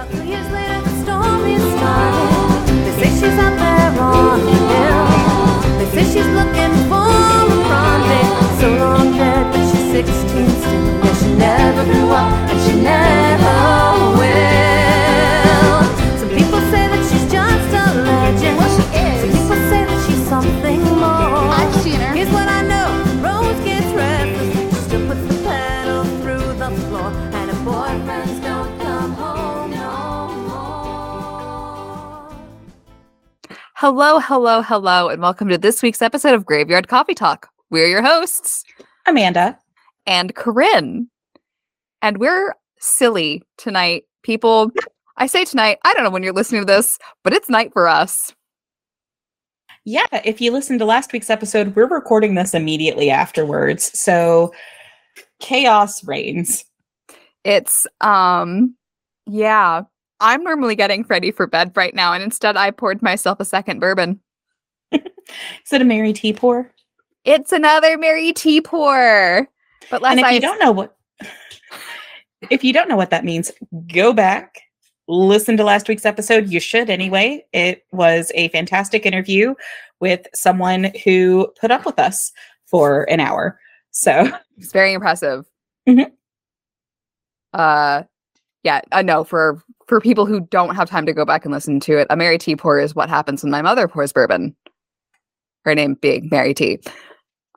About two years later, the storm is started. They say she's out Hello, hello, hello, and welcome to this week's episode of Graveyard Coffee Talk. We're your hosts, Amanda. and Corinne. And we're silly tonight. People, I say tonight, I don't know when you're listening to this, but it's night for us. Yeah, if you listened to last week's episode, we're recording this immediately afterwards. So chaos reigns. It's, um, yeah, I'm normally getting ready for bed right now, and instead I poured myself a second bourbon. Is it a Mary Tea pour? It's another Mary Tea pour. But and if ice. you don't know what if you don't know what that means, go back, listen to last week's episode. You should anyway. It was a fantastic interview with someone who put up with us for an hour. So It's very impressive. Mhm. Uh, yeah, uh, no, for for people who don't have time to go back and listen to it, a Mary T pour is what happens when my mother pours bourbon. Her name being Mary T.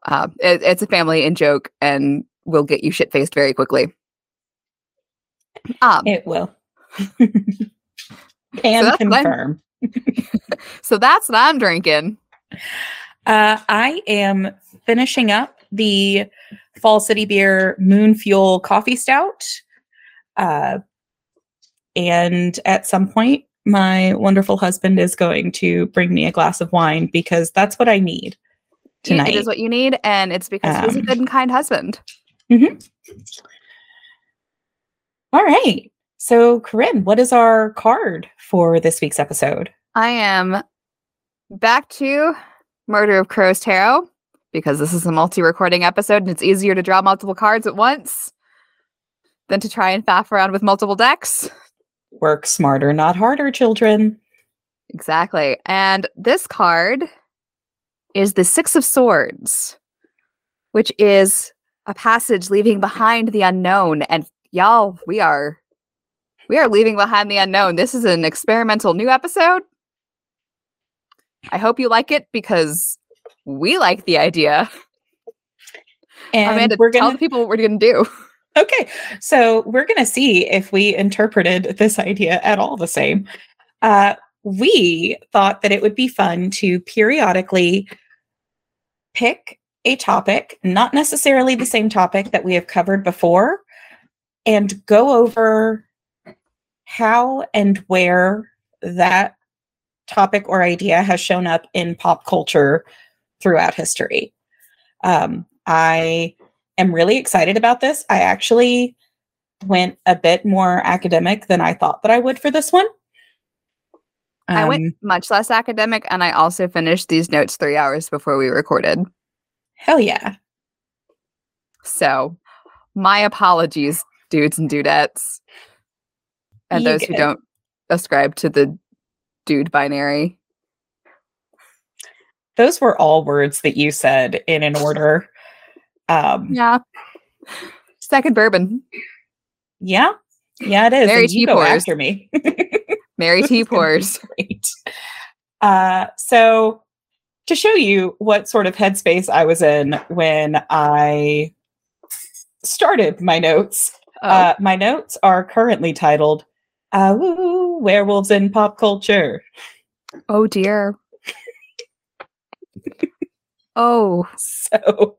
Uh, it, it's a family in joke and will get you shit faced very quickly. Um, it will. So Can that's confirm. so that's what I'm drinking. Uh, I am finishing up the Fall City Beer Moon Fuel Coffee Stout. Uh, and at some point, my wonderful husband is going to bring me a glass of wine because that's what I need tonight. It is what you need, and it's because he's a Um, good and kind husband. All right. So, Corinne, what is our card for this week's episode? I am back to Murder of Crows Tarot because this is a multi recording episode and it's easier to draw multiple cards at once than to try and faff around with multiple decks. Work smarter, not harder, children. Exactly. And this card is the Six of Swords, which is a passage leaving behind the unknown. And y'all, we are we are leaving behind the unknown. This is an experimental new episode. I hope you like it because we like the idea. And Amanda, we're gonna- tell the people what we're gonna do. Okay, so we're going to see if we interpreted this idea at all the same. Uh, we thought that it would be fun to periodically pick a topic, not necessarily the same topic that we have covered before, and go over how and where that topic or idea has shown up in pop culture throughout history. Um, I am really excited about this. I actually went a bit more academic than I thought that I would for this one. I Um, went much less academic, and I also finished these notes three hours before we recorded. hell yeah. So, my apologies, dudes and dudettes, and You those who don't ascribe to the dude binary. Those were all words that you said in an order. Um, Yeah. Second bourbon, yeah. Yeah, it is. Mary and T. pours. after me. Mary T. pours. Great. Uh, so, to show you what sort of headspace I was in when I started my notes, Oh, uh, my notes are currently titled uh, woo, Werewolves in Pop Culture. oh dear. oh, So,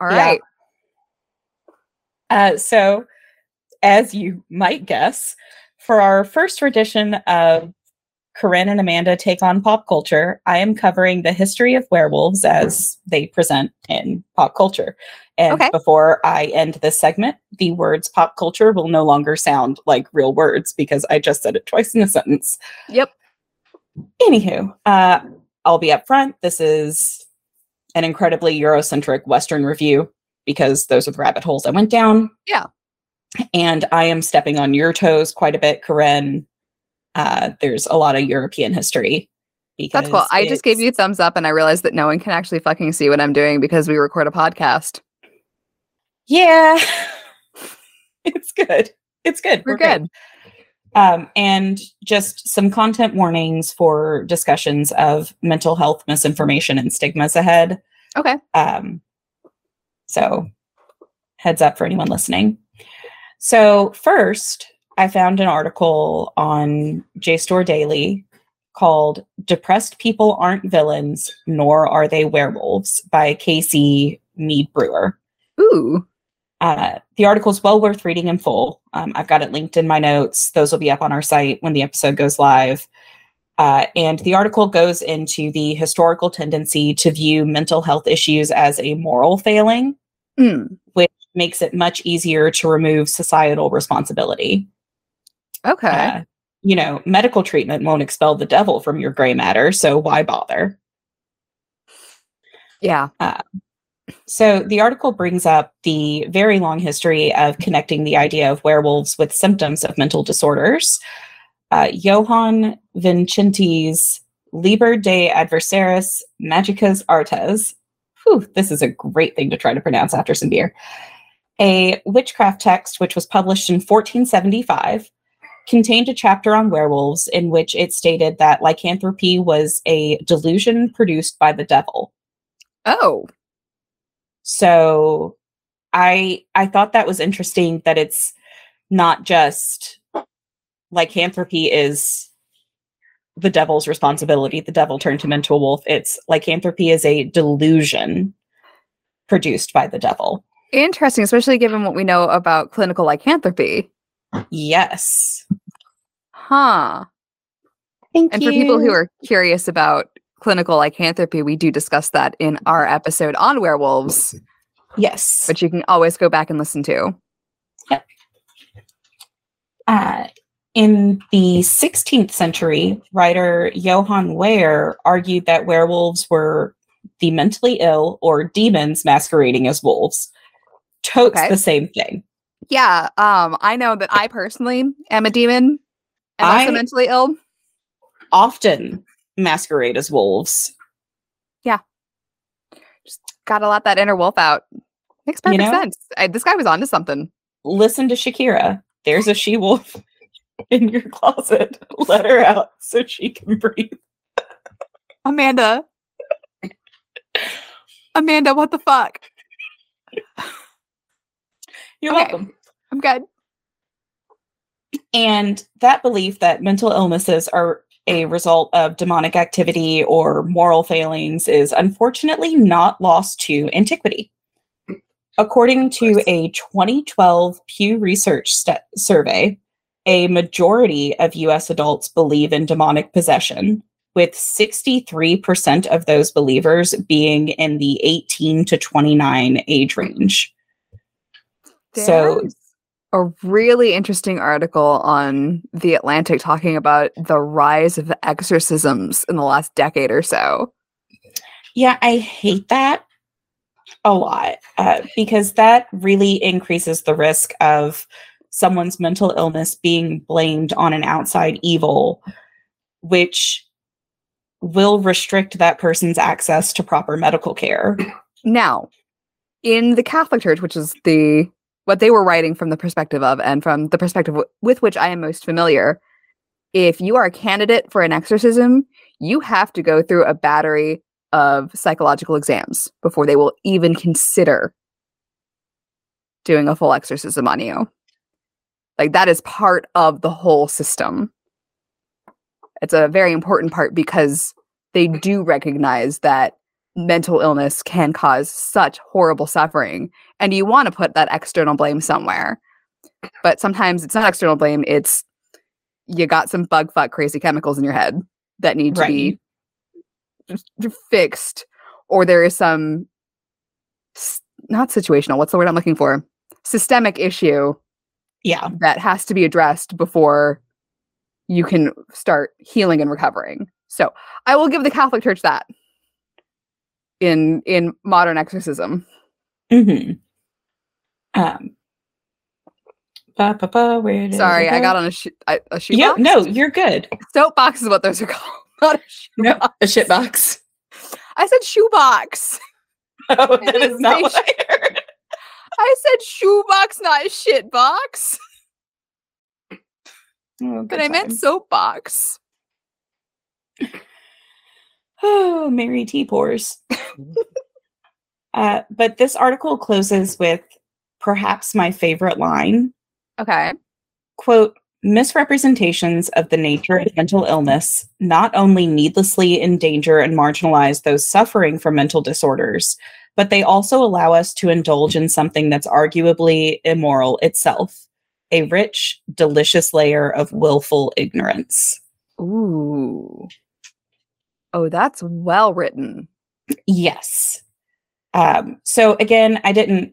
all Yeah. uh, so as you might guess, for our first edition of Corinne and Amanda Take on Pop Culture, I am covering the history of werewolves as they present in pop culture. And Okay. before I end this segment, the words pop culture will no longer sound like real words because I just said it twice in a sentence. Yep. Anywho, uh, I'll be upfront. This is an incredibly Eurocentric Western review because those are the rabbit holes I went down. Yeah. and I am stepping on your toes quite a bit, Corinne. Uh, there's a lot of European history. Because that's cool. I just gave you a thumbs up and I realized that no one can actually fucking see what I'm doing because we record a podcast. Yeah, it's good. It's good. We're good. Um, and just some content warnings for discussions of mental health misinformation and stigmas ahead. Okay. Um, so, heads up for anyone listening. So, first, I found an article on JSTOR Daily called Depressed People Aren't Villains, Nor Are They Werewolves by Casey Mead Brewer. Ooh. Uh, the article is well worth reading in full. Um, I've got it linked in my notes. Those will be up on our site when the episode goes live. Uh, and the article goes into the historical tendency to view mental health issues as a moral failing, Mm. makes it much easier to remove societal responsibility. Okay. Uh, you know, medical treatment won't expel the devil from your gray matter, so why bother? yeah. So the article brings up the very long history of connecting the idea of werewolves with symptoms of mental disorders. Uh, Johann Vincenti's Liber de Adversaris Magicas Artes. Whew, this is a great thing to try to pronounce after some beer. A witchcraft text, which was published in 1475, contained a chapter on werewolves in which it stated that lycanthropy was a delusion produced by the devil. Oh. So I I thought that was interesting that it's not just lycanthropy is the devil's responsibility. The devil turned him into a wolf. It's lycanthropy is a delusion produced by the devil. Interesting, especially given what we know about clinical lycanthropy. Yes. Huh. Thank you And for people who are curious about clinical lycanthropy, we do discuss that in our episode on werewolves, yes. which you can always go back and listen to. Uh, in the 16th century, writer Johann Weyer argued that werewolves were the mentally ill or demons masquerading as wolves. Totes Okay. the same thing. Yeah, um, I know that I personally am a demon and also I- mentally ill. Often masquerade as wolves. Yeah. Just Gotta let that inner wolf out. Makes You perfect know? sense. I, this guy was onto something. Listen to Shakira. There's a she wolf in your closet. Let her out so she can breathe. Amanda. Amanda, what the fuck? You're Okay. welcome. I'm good. And that belief that mental illnesses are a result of demonic activity or moral failings is unfortunately not lost to antiquity. According to a 2012 Pew Research st- survey, a majority of US adults believe in demonic possession, with 63% of those believers being in the 18 to 29 age range. So There's a really interesting article on The Atlantic talking about the rise of exorcisms in the last decade or so. Yeah, I hate that a lot uh, because that really increases the risk of someone's mental illness being blamed on an outside evil, which will restrict that person's access to proper medical care. Now, in the Catholic Church, which is the what they were writing from the perspective of, and from the perspective w- with which I am most familiar, if you are a candidate for an exorcism, you have to go through a battery of psychological exams before they will even consider doing a full exorcism on you. Like that is part of the whole system. It's a very important part because they do recognize that mental illness can cause such horrible suffering and you want to put that external blame somewhere but sometimes it's not external blame it's you got some bug fuck crazy chemicals in your head that need to be fixed or there is some not situational what's the word i'm looking for systemic issue Yeah. that has to be addressed before you can start healing and recovering. So I will give the Catholic Church that in in modern exorcism. hmm Um, Ba, ba, ba, where did Sorry, I got on a shoe. A, a shoe Yeah, no, you're good. soapbox is what those are called. Not a shoe No, box. a shit box. I said shoe box. Oh, that is not what I heard. I said shoe box, not a shit box. Oh, But good I meant soapbox. Oh, Mary T. Pours. uh, but this article closes with perhaps my favorite line Okay. quote, misrepresentations of the nature of mental illness not only needlessly endanger and marginalize those suffering from mental disorders, but they also allow us to indulge in something that's arguably immoral itself a rich, delicious layer of willful ignorance. Ooh. Oh, that's well written. Yes. Um, so again, I didn't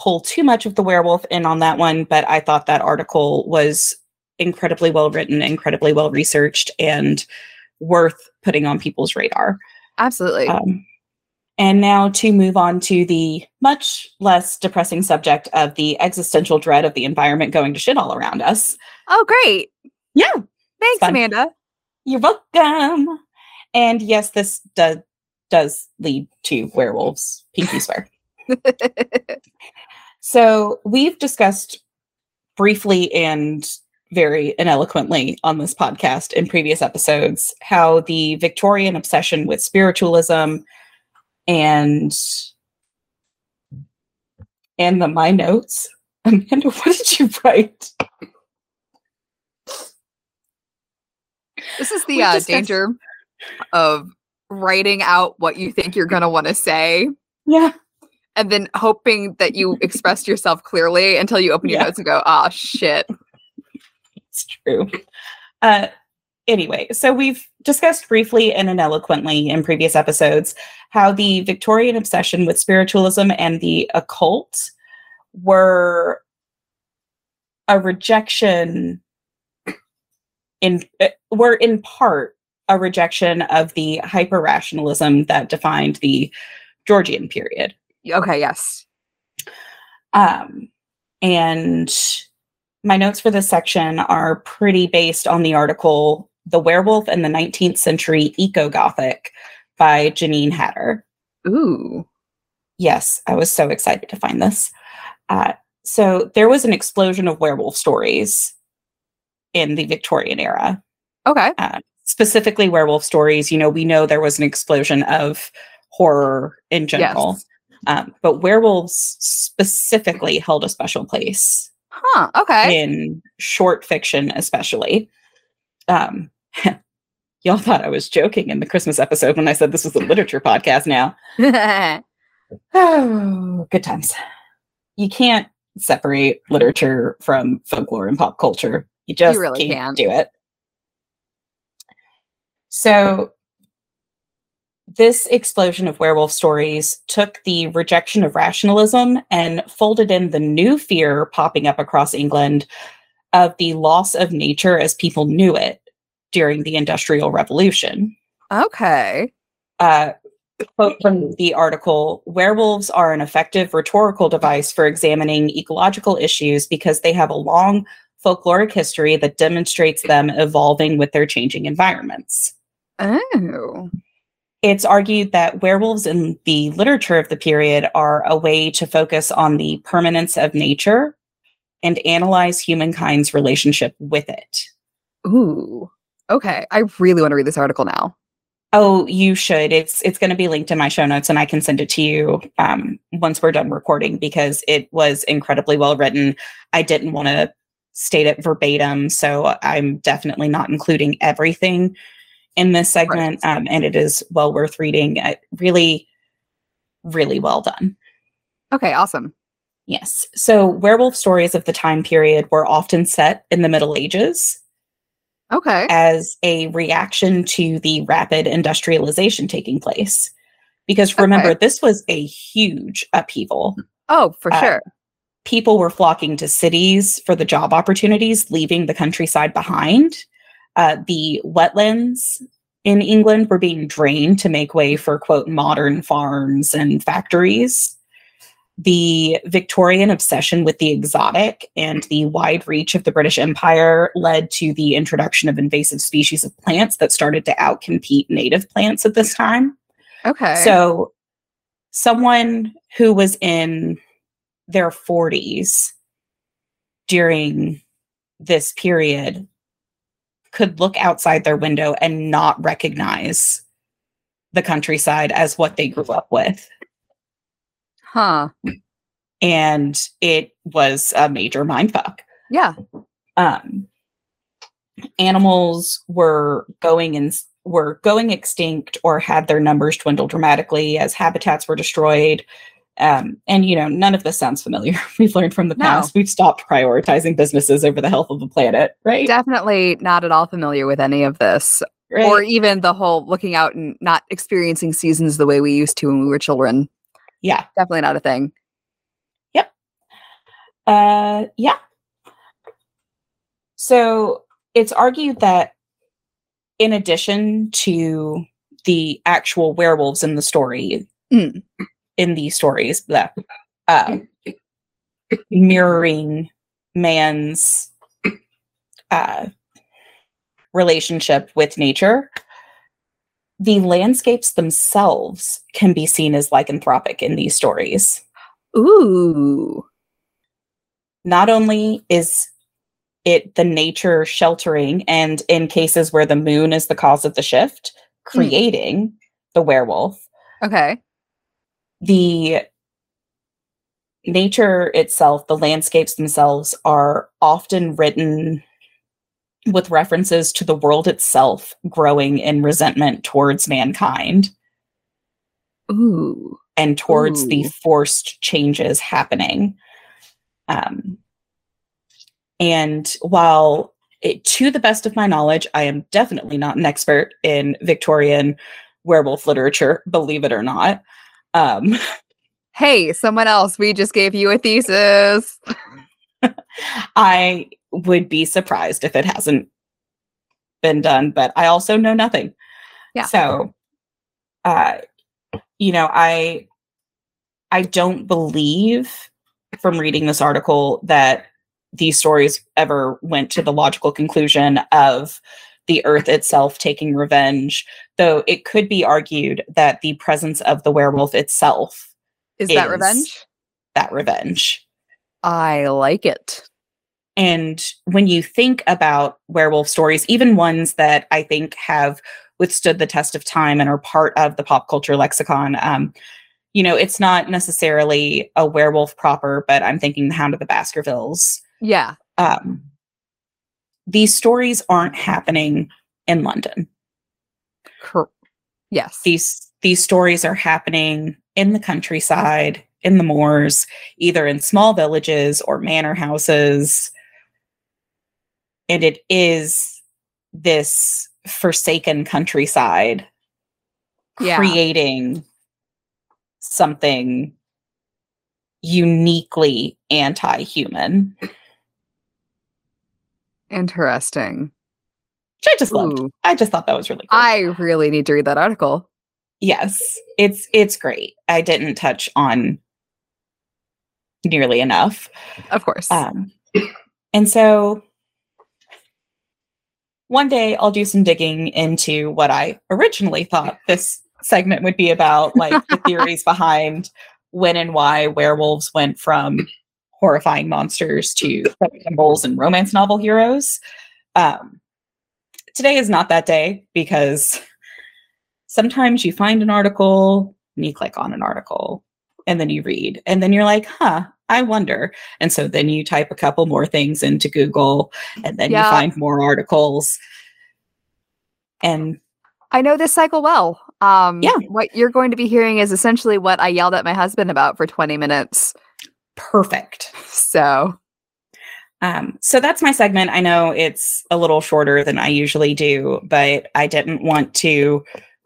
pull too much of the werewolf in on that one, but I thought that article was incredibly well written, incredibly well researched, and worth putting on people's radar. Absolutely. Um, and now to move on to the much less depressing subject of the existential dread of the environment going to shit all around us. oh, great. Yeah, Thanks. Amanda. You're welcome. And yes, this does does lead to werewolves. Pinky swear. So we've discussed briefly and very ineloquently on this podcast in previous episodes how the Victorian obsession with spiritualism and and the my notes. Amanda, what did you write? this is the uh, danger of writing out what you think you're going to want to say Yeah. and then hoping that you expressed yourself clearly until you open your Yeah. notes and go, ah, shit. It's true. Uh, anyway, so we've discussed briefly and ineloquently in previous episodes how the Victorian obsession with spiritualism and the occult were a rejection in uh, were in part a rejection of the hyper rationalism that defined the Georgian period. Okay, yes. Um, and my notes for this section are pretty based on the article The Werewolf and the 19th Century Eco Gothic by Janine Hatter. Ooh. Yes, I was so excited to find this. Uh, so there was an explosion of werewolf stories in the Victorian era, Okay. uh, specifically werewolf stories. You know, we know there was an explosion of horror in general, Yes. um, but werewolves specifically held a special place Huh. Okay. in short fiction, especially. Um, y'all thought I was joking in the Christmas episode when I said this was a literature podcast now. Oh, good times. You can't separate literature from folklore and pop culture. You just really can't can't. do it. So, this explosion of werewolf stories took the rejection of rationalism and folded in the new fear popping up across England of the loss of nature as people knew it during the Industrial Revolution okay. uh, quote from the article werewolves are an effective rhetorical device for examining ecological issues because they have a long folkloric history that demonstrates them evolving with their changing environments. Oh. It's argued that werewolves in the literature of the period are a way to focus on the permanence of nature and analyze humankind's relationship with it. Ooh. Okay. I really want to read this article now. Oh, you should. It's it's going to be linked in my show notes, and I can send it to you um, once we're done recording because it was incredibly well written. I didn't want to state it verbatim, so I'm definitely not including everything in this segment, um, and it is well worth reading. Uh, really, really well done. Okay. Awesome. Yes. So, werewolf stories of the time period were often set in the Middle Ages Okay. as a reaction to the rapid industrialization taking place. Because remember, Okay. this was a huge upheaval. Oh, for uh, sure. People were flocking to cities for the job opportunities, leaving the countryside behind. Uh, the wetlands in England were being drained to make way for, quote, modern farms and factories. the Victorian obsession with the exotic and the wide reach of the British Empire led to the introduction of invasive species of plants that started to outcompete native plants at this time. Okay. So, someone who was in their 40s during this period could look outside their window and not recognize the countryside as what they grew up with. huh. And it was a major mindfuck. Yeah. Um, animals were going and were going extinct or had their numbers dwindle dramatically as habitats were destroyed. Um, and you know, none of this sounds familiar. We've learned from the No. past. We've stopped prioritizing businesses over the health of the planet, right? Definitely not at all familiar with any of this. right? Or even the whole looking out and not experiencing seasons the way we used to when we were children. yeah. Definitely not a thing. Yep. Uh, yeah. So it's argued that in addition to the actual werewolves in the story, Mm. In these stories, that uh, mirroring man's uh, relationship with nature, the landscapes themselves can be seen as lycanthropic in these stories Ooh. not only is it the nature sheltering and in cases where the moon is the cause of the shift creating the werewolf Okay. The nature itself the landscapes themselves are often written with references to the world itself growing in resentment towards mankind Ooh. and towards the forced changes happening. Um, and while it, to the best of my knowledge, I am definitely not an expert in Victorian werewolf literature, believe it or not. Um, Hey, someone else. We just gave you a thesis. I would be surprised if it hasn't been done, but I also know nothing. Yeah. So, uh, you know, I I don't believe from reading this article that these stories ever went to the logical conclusion of the earth itself taking revenge, though it could be argued that the presence of the werewolf itself Is that revenge? that revenge. I like it. And when you think about werewolf stories, even ones that I think have withstood the test of time and are part of the pop culture lexicon, um, you know, it's not necessarily a werewolf proper, but I'm thinking The Hound of the Baskervilles. Yeah. Um, these stories aren't happening in London. Cor- yes. These these stories are happening in the countryside, in the moors, either in small villages or manor houses. And it is this forsaken countryside Yeah. creating something uniquely anti-human, Interesting. I just loved. Ooh. I just thought that was really cool. I really need to read that article. yes, it's it's great. I didn't touch on nearly enough. Of course. Um, and so one day I'll do some digging into what I originally thought this segment would be about, like the theories behind when and why werewolves went from horrifying monsters to symbols and romance novel heroes. Um, today is not that day because sometimes you find an article and you click on an article and then you read and then you're like, huh, I wonder. And so then you type a couple more things into Google and then Yeah. you find more articles. And I know this cycle well. Um, Yeah. What you're going to be hearing is essentially what I yelled at my husband about for 20 minutes. perfect. So, Um, so that's my segment. I know it's a little shorter than I usually do, but I didn't want to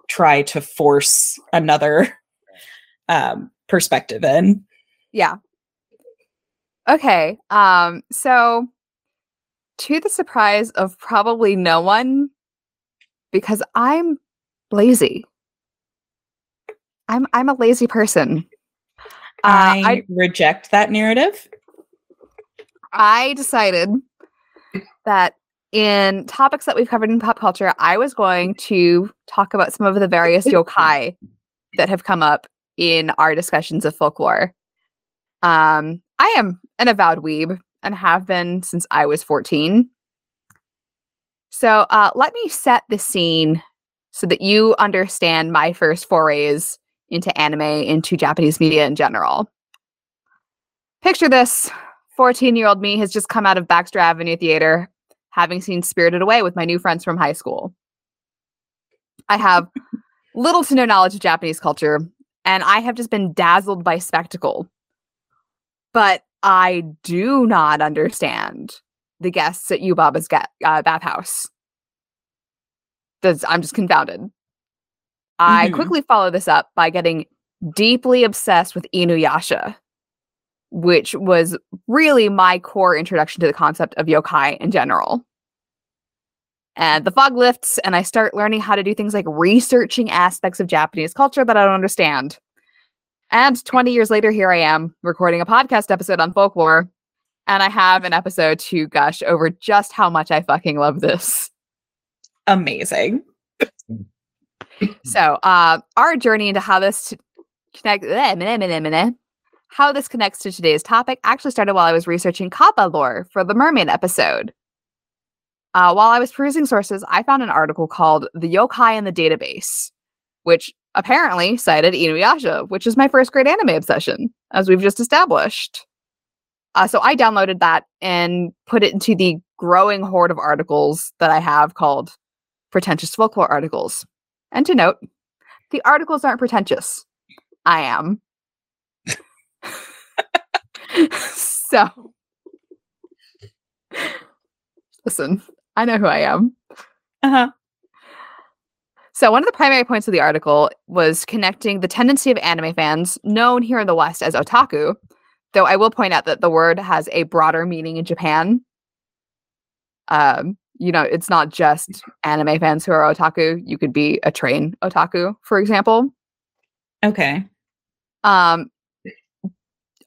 try to force another um, perspective in. yeah. Okay. Um, so to the surprise of probably no one, because I'm lazy. I'm I'm a lazy person. Uh, I, I reject that narrative. I decided that in topics that we've covered in pop culture, I was going to talk about some of the various yokai that have come up in our discussions of folklore. Um, I am an avowed weeb and have been since I was 14. So uh, let me set the scene so that you understand my first forays into anime, into Japanese media in general. Picture this 14 year old me has just come out of Baxter Avenue Theater, having seen Spirited Away with my new friends from high school. I have little to no knowledge of Japanese culture, and I have just been dazzled by spectacle. But I do not understand the guests at Yubaba's ga- uh, bathhouse. Does I'm just confounded. I Mhm. quickly follow this up by getting deeply obsessed with Inuyasha, which was really my core introduction to the concept of yokai in general. And the fog lifts, and I start learning how to do things like researching aspects of Japanese culture that I don't understand. And 20 years later, here I am recording a podcast episode on folklore, and I have an episode to gush over just how much I fucking love this. Amazing. So, uh, our journey into how this connect, how this connects to today's topic actually started while I was researching Kappa lore for the Mermaid episode. Uh, while I was perusing sources, I found an article called "The Yokai in the Database," which apparently cited Inuyasha, which is my first grade anime obsession, as we've just established. Uh, so I downloaded that and put it into the growing horde of articles that I have called pretentious folklore articles. And to note, the articles aren't pretentious. I am. so, listen, I know who I am. Uh-huh. So, one of the primary points of the article was connecting the tendency of anime fans, known here in the West as otaku, though I will point out that the word has a broader meaning in Japan. Um, you know, it's not just anime fans who are otaku. You could be a train otaku, for example. Okay. Um,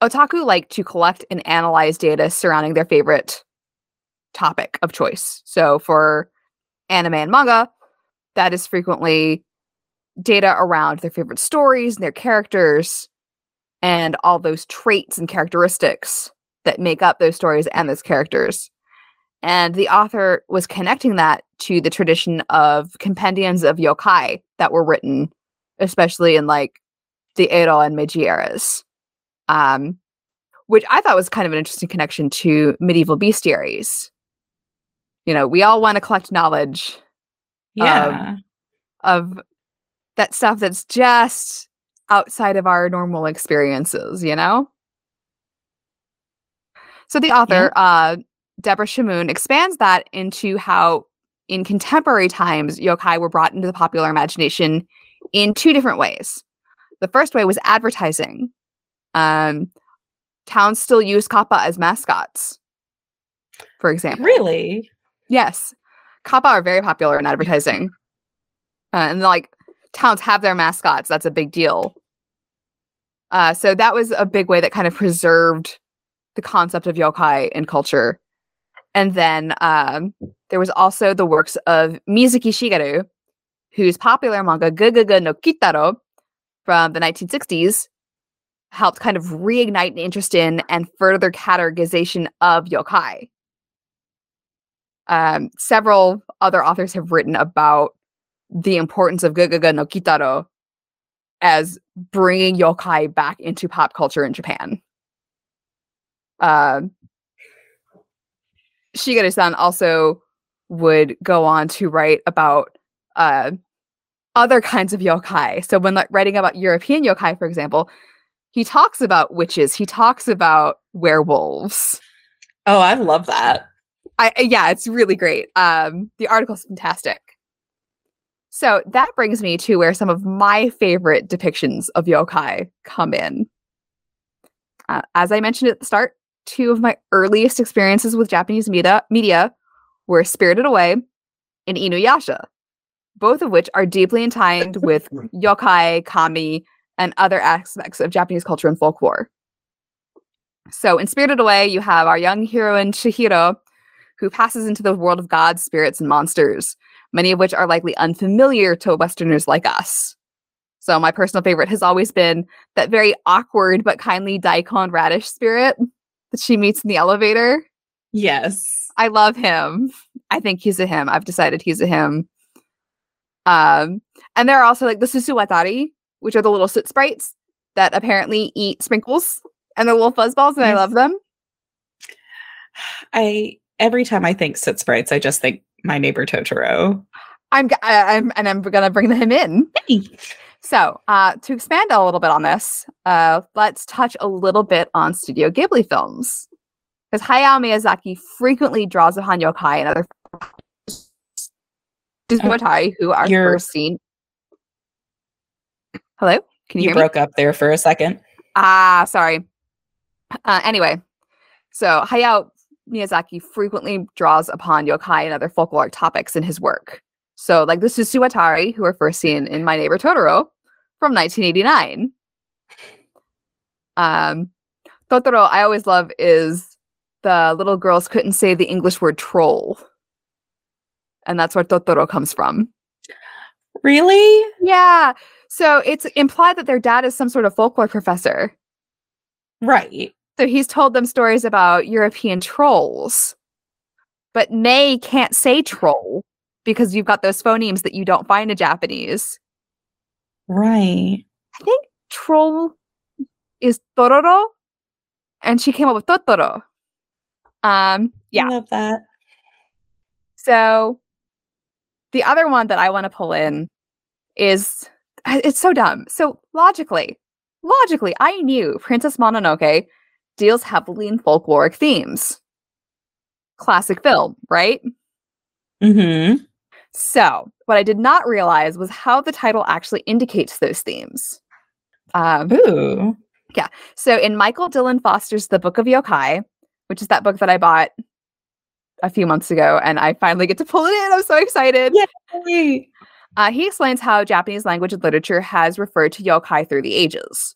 otaku like to collect and analyze data surrounding their favorite topic of choice. So for anime and manga, that is frequently data around their favorite stories and their characters and all those traits and characteristics that make up those stories and those characters. And the author was connecting that to the tradition of compendiums of yokai that were written, especially in like the Edo and Meiji eras. Um, which I thought was kind of an interesting connection to medieval bestiaries. You know, we all want to collect knowledge Yeah. of that stuff that's just outside of our normal experiences, you know? So the author, uh, Deborah Shamoon, expands that into how in contemporary times yokai were brought into the popular imagination in two different ways. The first way was advertising. Um, towns still use kappa as mascots, for example. really? Yes. Kappa are very popular in advertising. Uh, and like towns have their mascots. That's a big deal. Uh, so that was a big way that kind of preserved the concept of yokai in culture. And then um, there was also the works of Mizuki Shigeru, whose popular manga GeGeGe no Kitaro from the 1960s helped kind of reignite an interest in and further categorization of yokai. Um, several other authors have written about the importance of GeGeGe no Kitaro as bringing yokai back into pop culture in Japan. Um, Shigeru-san also would go on to write about uh, other kinds of yokai. So when like, writing about European yokai, for example, he talks about witches. He talks about werewolves. Oh, I love that. I I- yeah, it's really great. Um, the article's fantastic. So that brings me to where some of my favorite depictions of yokai come in. Uh, as I mentioned at the start, two of my earliest experiences with Japanese media media were Spirited Away and Inuyasha, both of which are deeply entwined with yokai, kami, and other aspects of Japanese culture and folklore. So, in Spirited Away, you have our young heroine Chihiro, who passes into the world of gods, spirits, and monsters, many of which are likely unfamiliar to Westerners like us. So, my personal favorite has always been that very awkward but kindly daikon radish spirit that she meets in the elevator. Yes. I love him. I think he's a him. I've decided he's a him. Um, and there are also like the Susuwatari, which are the little soot sprites that apparently eat sprinkles and the little fuzzballs, and I love them. I every time I think soot sprites, I just think my neighbor Totoro. I'm, I, am and I'm gonna bring him in. So, uh, to expand a little bit on this, uh, let's touch a little bit on Studio Ghibli films. Because Hayao Miyazaki frequently draws upon yokai and other Susuwatari who are first seen. Hello? Can you, You hear me? broke up there for a second. Ah, sorry. Uh, anyway, so Hayao Miyazaki frequently draws upon yokai and other folkloric topics in his work. So, like the Susuwatari, who are first seen in My Neighbor Totoro from 1989. Um, Totoro, I always love is the little girls couldn't say the English word troll. And that's where Totoro comes from. Really? Yeah. So it's implied that their dad is some sort of folklore professor. Right. So he's told them stories about European trolls. But Mei can't say troll because you've got those phonemes that you don't find in Japanese. Right. I think troll is Tororo, and she came up with Totoro. Um, yeah. I love that. So the other one that I want to pull in is it's so dumb. So logically, logically, I knew Princess Mononoke deals heavily in folkloric themes. Classic film, right? Mm-hmm. So what I did not realize was how the title actually indicates those themes. Um, Ooh. Yeah. So in Michael Dylan Foster's The Book of Yokai, which is that book that I bought a few months ago, and I finally get to pull it in. I'm so excited. Yay. Uh, he explains how Japanese language and literature has referred to yokai through the ages.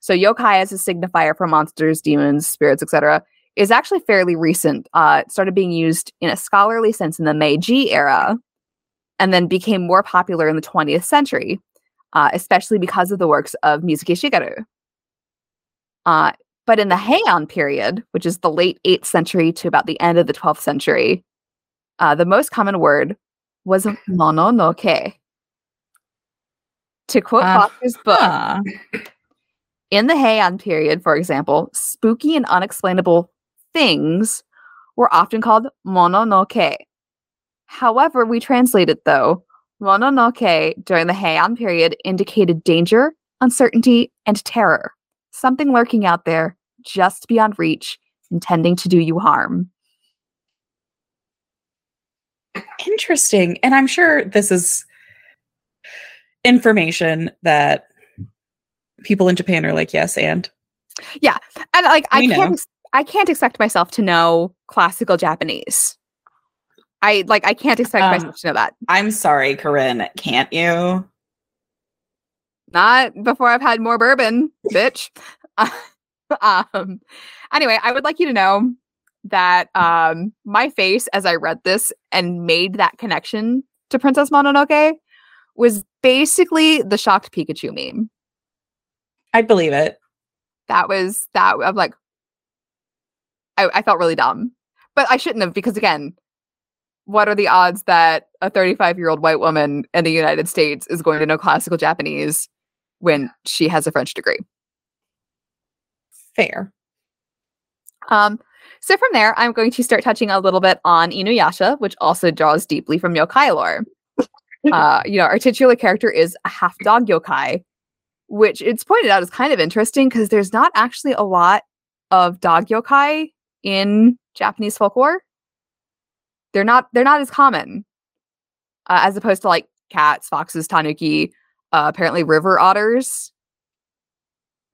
So yokai as a signifier for monsters, demons, spirits, etc., is actually fairly recent. Uh, it started being used in a scholarly sense in the Meiji era, and then became more popular in the 20th century, uh, especially because of the works of Mizuki Shigeru. Uh, but in the Heian period, which is the late 8th century to about the end of the 12th century, uh, the most common word was mononoke. To quote Ah, Foster's book, Huh. in the Heian period, for example, spooky and unexplainable things were often called mononoke. However, we translate it though, mononoke during the Heian period indicated danger, uncertainty, and terror. Something lurking out there, just beyond reach, intending to do you harm. Interesting. And I'm sure this is information that people in Japan are like, yes, and yeah, And like I We can't I can't expect myself to know classical Japanese. I like I can't expect Um, myself to know that. I'm sorry, Corinne, can't you? Not before I've had more bourbon, bitch. um anyway, I would like you to know that um my face as I read this and made that connection to Princess Mononoke was basically the shocked Pikachu meme. I believe it. That was that I'm like I, I felt really dumb. But I shouldn't have because again, what are the odds that a 35 year old white woman in the United States is going to know classical Japanese when she has a French degree? Fair. Um, so from there, I'm going to start touching a little bit on Inuyasha, which also draws deeply from yokai lore. uh, you know, our titular character is a half dog yokai, which it's pointed out is kind of interesting because there's not actually a lot of dog yokai in Japanese folklore. They're not they're not as common uh, as opposed to like cats, foxes, tanuki, uh, apparently river otters,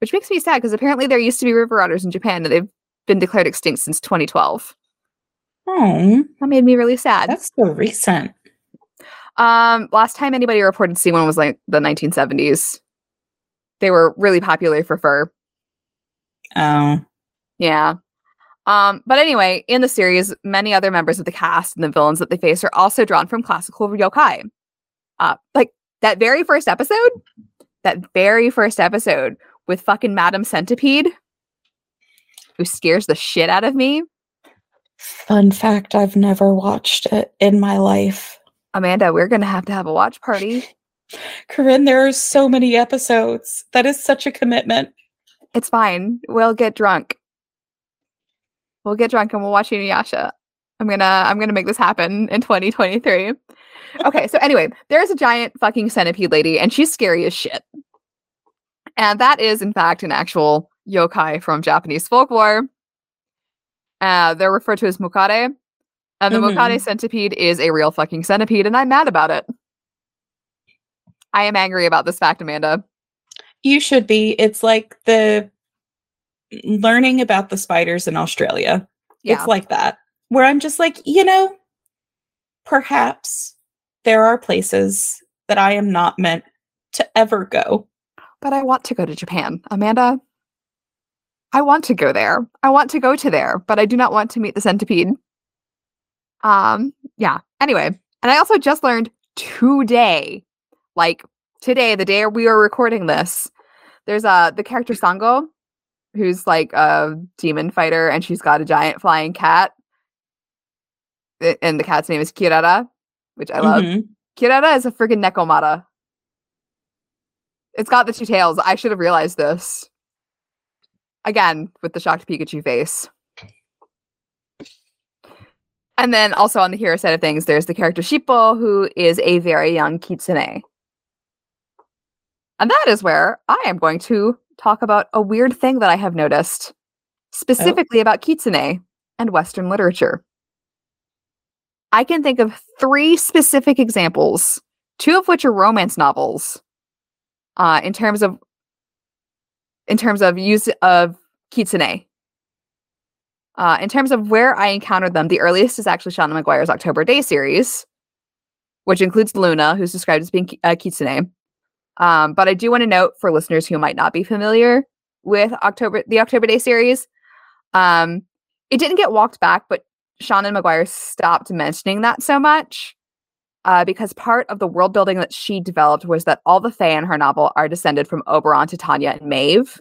which makes me sad because apparently there used to be river otters in Japan and they've been declared extinct since 2012. Oh, That made me really sad. that's so recent. Um, last time anybody reported seeing one was like the 1970s. they were really popular for fur. Oh. Yeah. Um, but anyway, in the series, many other members of the cast and the villains that they face are also drawn from classical yokai. Uh, like that very first episode, that very first episode with fucking Madam Centipede, who scares the shit out of me. Fun fact I've never watched it in my life. Amanda, we're gonna have to have a watch party. Corinne, there are so many episodes. That is such a commitment. It's fine. We'll get drunk. We'll get drunk and we'll watch Inuyasha. I'm gonna I'm gonna make this happen in 2023. Okay, so anyway, there's a giant fucking centipede lady, and she's scary as shit. And that is, in fact, an actual yokai from Japanese folklore. Uh, they're referred to as mukade. And the Mhm. mukade centipede is a real fucking centipede, and I'm mad about it. I am angry about this fact, Amanda. You should be. It's like the learning about the spiders in Australia. Yeah. It's like that, where I'm just like, you know, perhaps there are places that I am not meant to ever go. but I want to go to Japan, Amanda. I want to go there. I want to go to there, but I do not want to meet the centipede. Um, yeah. Anyway, and I also just learned today, like today, the day we are recording this, there's uh the character Sango, who's like a demon fighter, and she's got a giant flying cat. And the cat's name is Kirara, which I love. Mhm. Kirara is a freaking Nekomata. It's got the two tails. I should have realized this. Again, with the shocked Pikachu face. And then also on the hero side of things, there's the character Shippo, who is a very young kitsune. And that is where I am going to talk about a weird thing that I have noticed, specifically about kitsune and Western literature. I can think of three specific examples, two of which are romance novels, uh, in terms of in terms of use of kitsune. Uh, in terms of where I encountered them, the earliest is actually Seanan McGuire's October Daye series, which includes Luna, who's described as being a uh, kitsune. Um, but I do want to note for listeners who might not be familiar with October the October Daye series, um, it didn't get walked back, but Seanan McGuire stopped mentioning that so much uh, because part of the world building that she developed was that all the Fae in her novel are descended from Oberon, to Titania, and Maeve.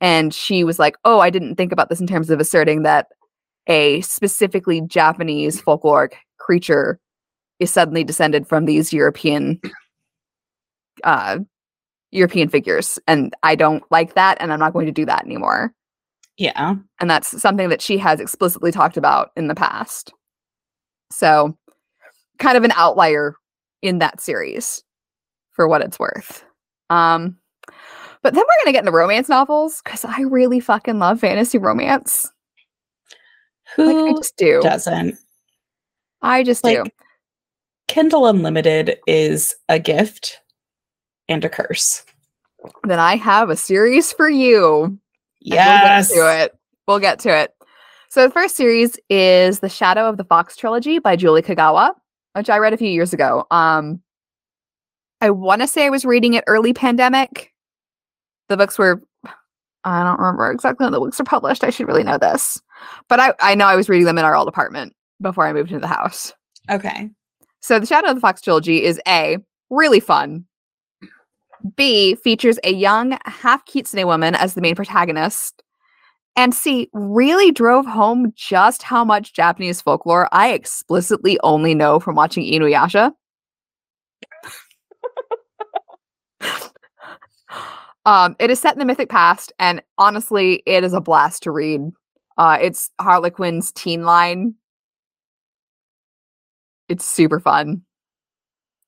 And she was like, oh, I didn't think about this in terms of asserting that a specifically Japanese folkloric creature is suddenly descended from these European uh European figures. And I don't like that, and I'm not going to do that anymore. Yeah. And that's something that she has explicitly talked about in the past. So, kind of an outlier in that series for what it's worth. Um, but then we're going to get into romance novels because I really fucking love fantasy romance. Like, I Who just do. doesn't? I just do. Like, Kindle Unlimited is a gift and a curse. Then I have a series for you. Yes. We'll get to it. We'll get to it. So the first series is The Shadow of the Fox trilogy by Julie Kagawa, which I read a few years ago. Um I want to say I was reading it early pandemic. The books were I don't remember exactly when the books were published. I should really know this. But I, I know I was reading them in our old apartment before I moved into the house. Okay. So the Shadow of the Fox trilogy is A, really fun. B, features a young half kitsune woman as the main protagonist. And C, really drove home just how much Japanese folklore I explicitly only know from watching Inuyasha. um, it is set in the mythic past, and honestly, it is a blast to read. Uh, it's Harlequin's teen line. It's super fun.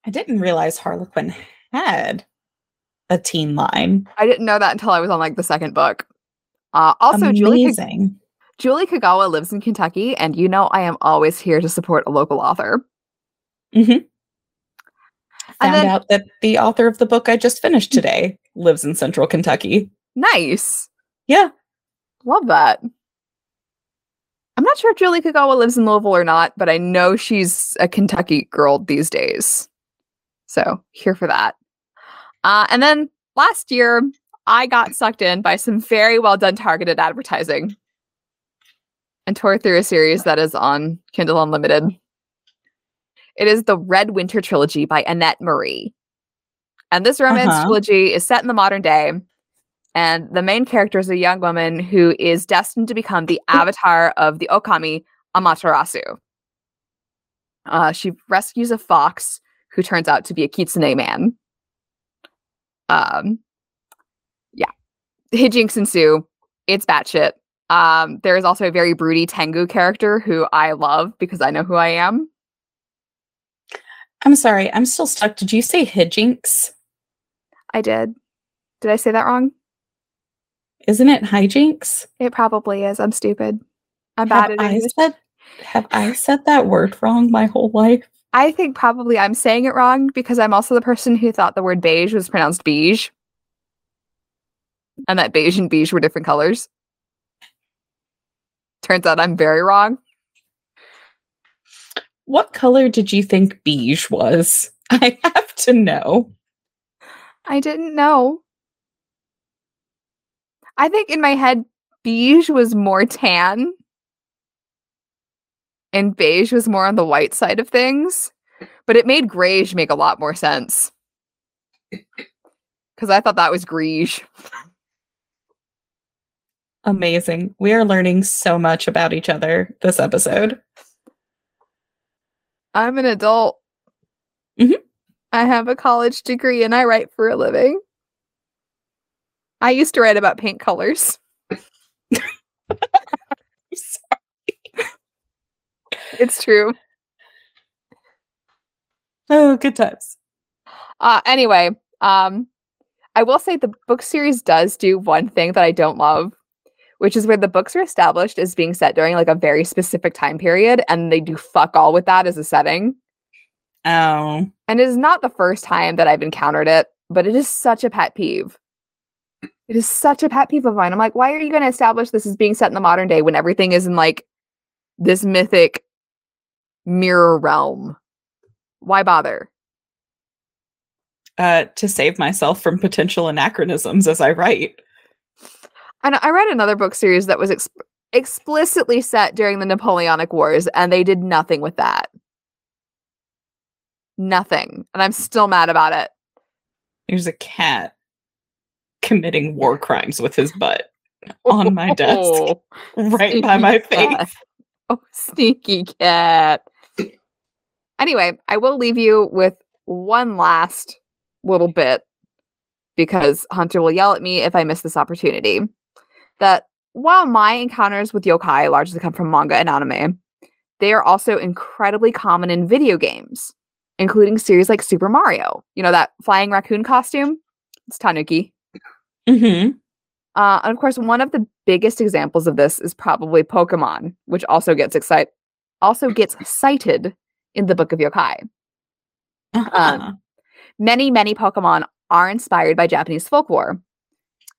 I didn't realize Harlequin had a teen line. I didn't know that until I was on like the second book. Uh, also, Julie, Amazing. Julie Kagawa lives in Kentucky, and you know I am always here to support a local author. Mhm. Found then- out that the author of the book I just finished today lives in central Kentucky. Nice. Yeah. Love that. I'm not sure if Julie Kagawa lives in Louisville or not, but I know she's a Kentucky girl these days. So here for that. Uh, and then last year I got sucked in by some very well done targeted advertising and tore through a series that is on Kindle Unlimited. It is the Red Winter Trilogy by Annette Marie. And this romance Uh-huh. trilogy is set in the modern day. And the main character is a young woman who is destined to become the avatar of the Okami Amaterasu. Uh, she rescues a fox who turns out to be a kitsune man. Um, yeah, hijinks ensue. It's batshit. Um, there is also a very broody Tengu character who I love because I know who I am. I'm sorry, I'm still stuck. Did you say hijinks? I did. Did I say that wrong? Isn't it hijinks? It probably is. I'm stupid. I'm Have bad at I English. said have I said that word wrong my whole life? I think probably I'm saying it wrong because I'm also the person who thought the word beige was pronounced beige. And that beige and beige were different colors. Turns out I'm very wrong. What color did you think beige was? I have to know. I didn't know. I think in my head, beige was more tan and beige was more on the white side of things. But it made grayish make a lot more sense. Because I thought that was greige. Amazing. We are learning so much about each other this episode. I'm an adult. Mhm. I have a college degree and I write for a living. I used to write about paint colors. It's true. Oh, good times. Uh anyway, um I will say the book series does do one thing that I don't love, which is where the books are established as being set during like a very specific time period and they do fuck all with that as a setting. Oh. And it is not the first time that I've encountered it, but it is such a pet peeve. It is such a pet peeve of mine. I'm like, why are you going to establish this as being set in the modern day when everything is in like this mythic mirror realm? Why bother? Uh, to save myself from potential anachronisms as I write. And I read another book series that was ex- explicitly set during the Napoleonic Wars, and they did nothing with that. Nothing. And I'm still mad about it. There's a cat committing war crimes with his butt on my oh, desk, Oh, right by my face. cat. Oh, sneaky cat. Anyway, I will leave you with one last little bit because Hunter will yell at me if I miss this opportunity. That while my encounters with yokai largely come from manga and anime, they are also incredibly common in video games, including series like Super Mario. You know, that flying raccoon costume? It's Tanuki. hmm Uh, and of course, one of the biggest examples of this is probably Pokemon, which also gets excite also gets cited in the Book of Yokai. Uh-huh. Many, many Pokemon are inspired by Japanese folklore.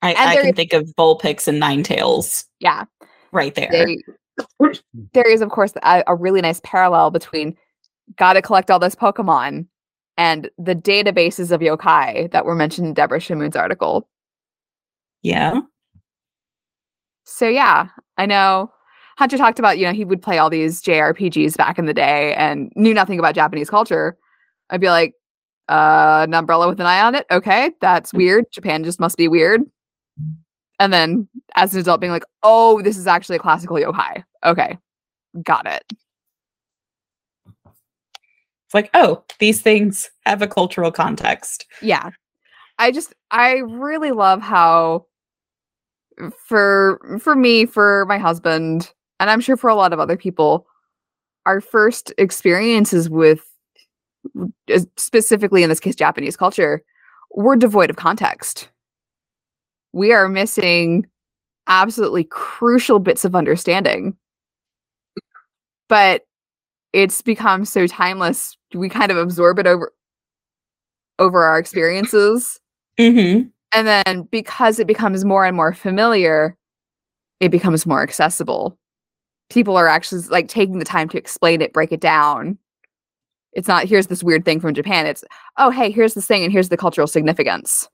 I, I can think of Vulpix and Ninetales. Yeah, right there. they, there is, of course, a, a really nice parallel between gotta collect all this Pokemon and the databases of yokai that were mentioned in Deborah Shamoon's article. yeah. So yeah, I know Hunter talked about, you know, he would play all these JRPGs back in the day and knew nothing about Japanese culture. I'd be like, uh, an umbrella with an eye on it. Okay, that's weird. Japan just must be weird. And then as an adult being like, oh, this is actually a classical yokai. Okay. Got it. It's like, oh, these things have a cultural context. yeah i just i really love how for for me for my husband and i'm sure for a lot of other people our first experiences with specifically in this case japanese culture were devoid of context we are missing absolutely crucial bits of understanding. But it's become so timeless we kind of absorb it over over our experiences. Mm-hmm. and then because it becomes more and more familiar it becomes more accessible. People are actually like taking the time to explain it break it down. It's not here's this weird thing from japan. It's oh hey here's this thing and here's the cultural significance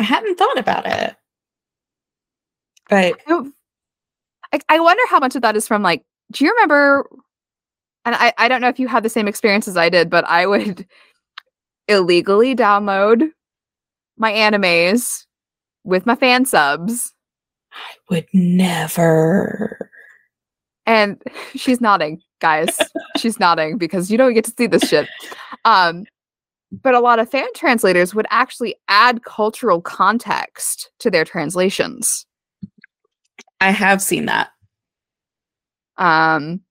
I hadn't thought about it. But I, I wonder how much of that is from like, do you remember? And I, I don't know if you had the same experience as I did, but I would illegally download my animes with my fan subs. I would never. And she's nodding, guys. she's nodding because you don't get to see this shit. Um, but a lot of fan translators would actually add cultural context to their translations. I have seen that. Um,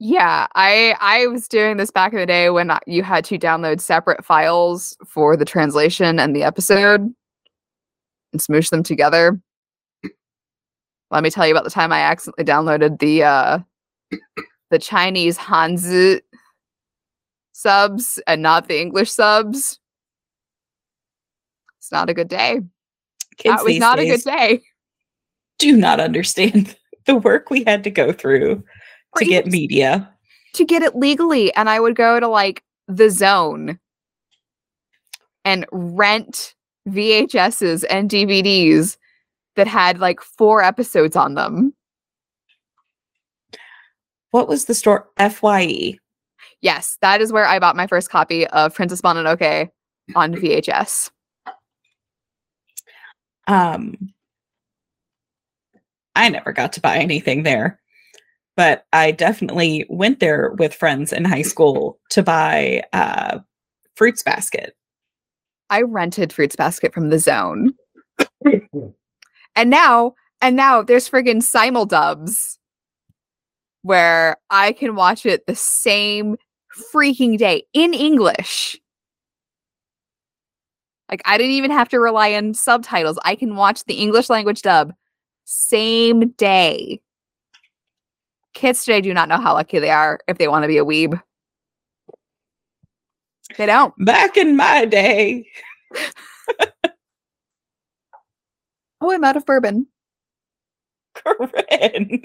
yeah, I I was doing this back in the day when you had to download separate files for the translation and the episode and smoosh them together. Let me tell you about the time I accidentally downloaded the uh the Chinese Hanzi subs and not the English subs. It's not a good day. Kids that was not a good day. do not understand the work we had to go through Or to get media. to get it legally and I would go to like the zone and rent VHSs and DVDs that had like four episodes on them. What was the store? FYE. Yes, that is where I bought my first copy of Princess Mononoke on VHS. Um, I never got to buy anything there, but I definitely went there with friends in high school to buy uh, Fruits Basket. I rented Fruits Basket from the zone. and now, and now there's friggin' simuldubs where I can watch it the same freaking day in English. Like I didn't even have to rely on subtitles. I can watch the English language dub same day. Kids today do not know how lucky they are if they want to be a weeb. They don't. Back in my day, Oh, I'm out of bourbon. Corinne.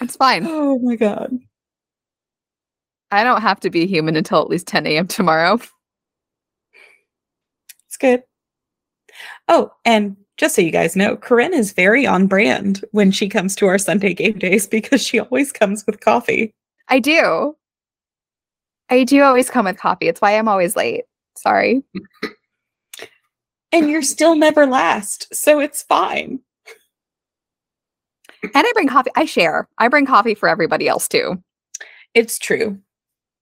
It's fine. Oh my god. I don't have to be human until at least 10 a.m. tomorrow. It's good. Oh, and just so you guys know, Corinne is very on brand when she comes to our Sunday game days because she always comes with coffee. I do. I do always come with coffee. It's why I'm always late. Sorry. And you're still never last, so it's fine. And I bring coffee. I share. I bring coffee for everybody else too. It's true.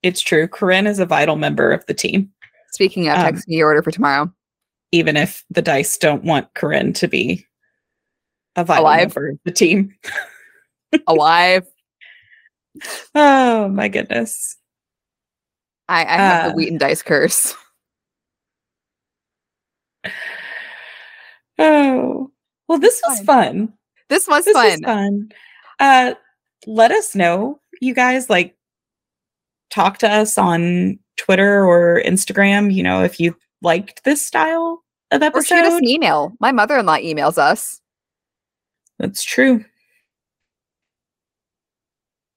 It's true. Corinne is a vital member of the team, Speaking of, Um, text me your order for tomorrow. even if the dice don't want Corinne to be a vital Alive. member of the team. Alive. Oh my goodness. I, I have Uh, the wheat and dice curse. Oh. Well, this was fun. This was This was fun. fun. Uh let us know, you guys, like talk to us on Twitter or Instagram, you know, if you liked this style of Or shoot us episode. an email. My mother-in-law emails us. That's true.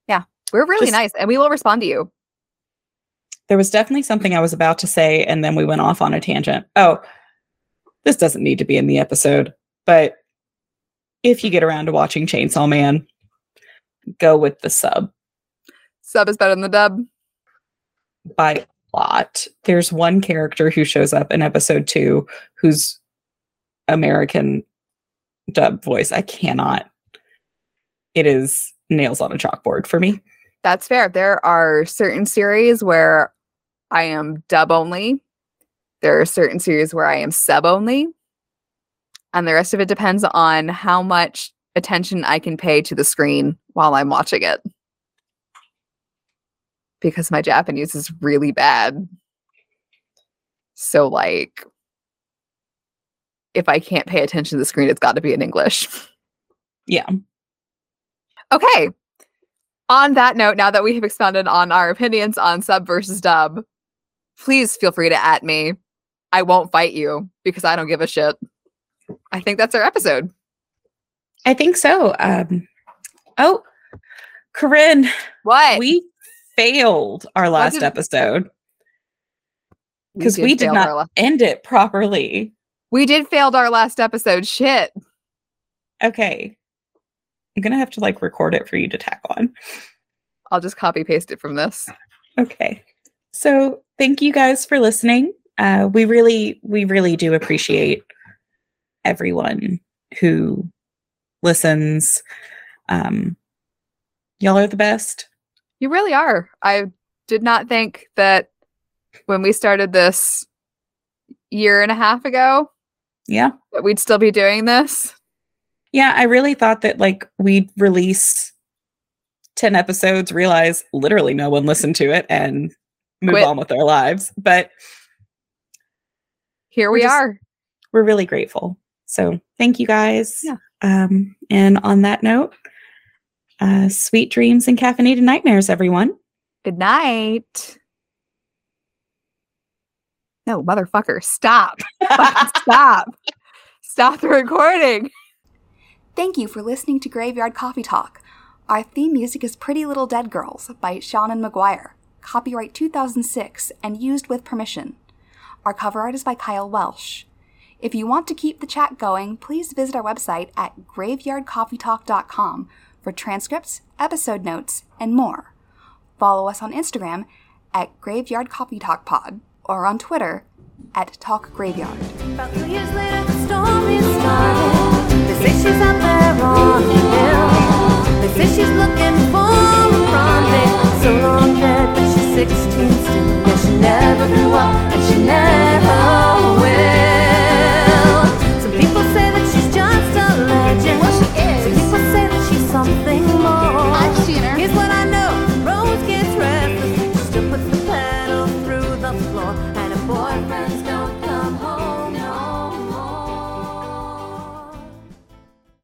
Yeah, we're really Just- nice and we will respond to you. There was definitely something I was about to say, and then we went off on a tangent. Oh, this doesn't need to be in the episode, but if you get around to watching Chainsaw Man, go with the sub Sub is better than the dub. by a lot. There's one character who shows up in episode two who's American dub voice. I cannot. It is nails on a chalkboard for me. That's fair. There are certain series where I am dub only. There are certain series where I am sub only. And the rest of it depends on how much attention I can pay to the screen while I'm watching it. Because my Japanese is really bad. So, like, if I can't pay attention to the screen, it's got to be in English. Yeah. Okay. On that note, now that we have expounded on our opinions on sub versus dub, please feel free to at me. I won't fight you because I don't give a shit. I think that's our episode. I think so. Um, oh, Corinne, What? we failed our last did- episode. because we did fail not la- end it properly. we did failed our last episode. Shit. Okay. I'm gonna have to like record it for you to tack on. I'll just copy paste it from this. Okay. So thank you guys for listening. Uh, we really, we really do appreciate everyone who listens. Um, y'all are the best. You really are. I did not think that when we started this year and a half ago Yeah. that we'd still be doing this. Yeah. I really thought that like we'd release 10 episodes, realize literally no one listened to it and move Quit. on with our lives. But Here We're we just- are. we're really grateful. So thank you guys. Yeah. Um, and on that note, uh, sweet dreams and caffeinated nightmares, everyone. Good night. No, motherfucker, stop. Stop. Stop the recording. Thank you for listening to Graveyard Coffee Talk. Our theme music is Pretty Little Dead Girls by Seanan McGuire, copyright 2006 and used with permission. Our cover art is by Kyle Welsh. If you want to keep the chat going, please visit our website at graveyardcoffeetalk.com for transcripts, episode notes, and more. Follow us on Instagram at Graveyard Coffee Talk Pod or on Twitter at Talk Graveyard. About years later, the. They say she's out there on the hill. They say she's looking for a. So long dead, but she's 16 still. Yeah, she never grew up, and she never will.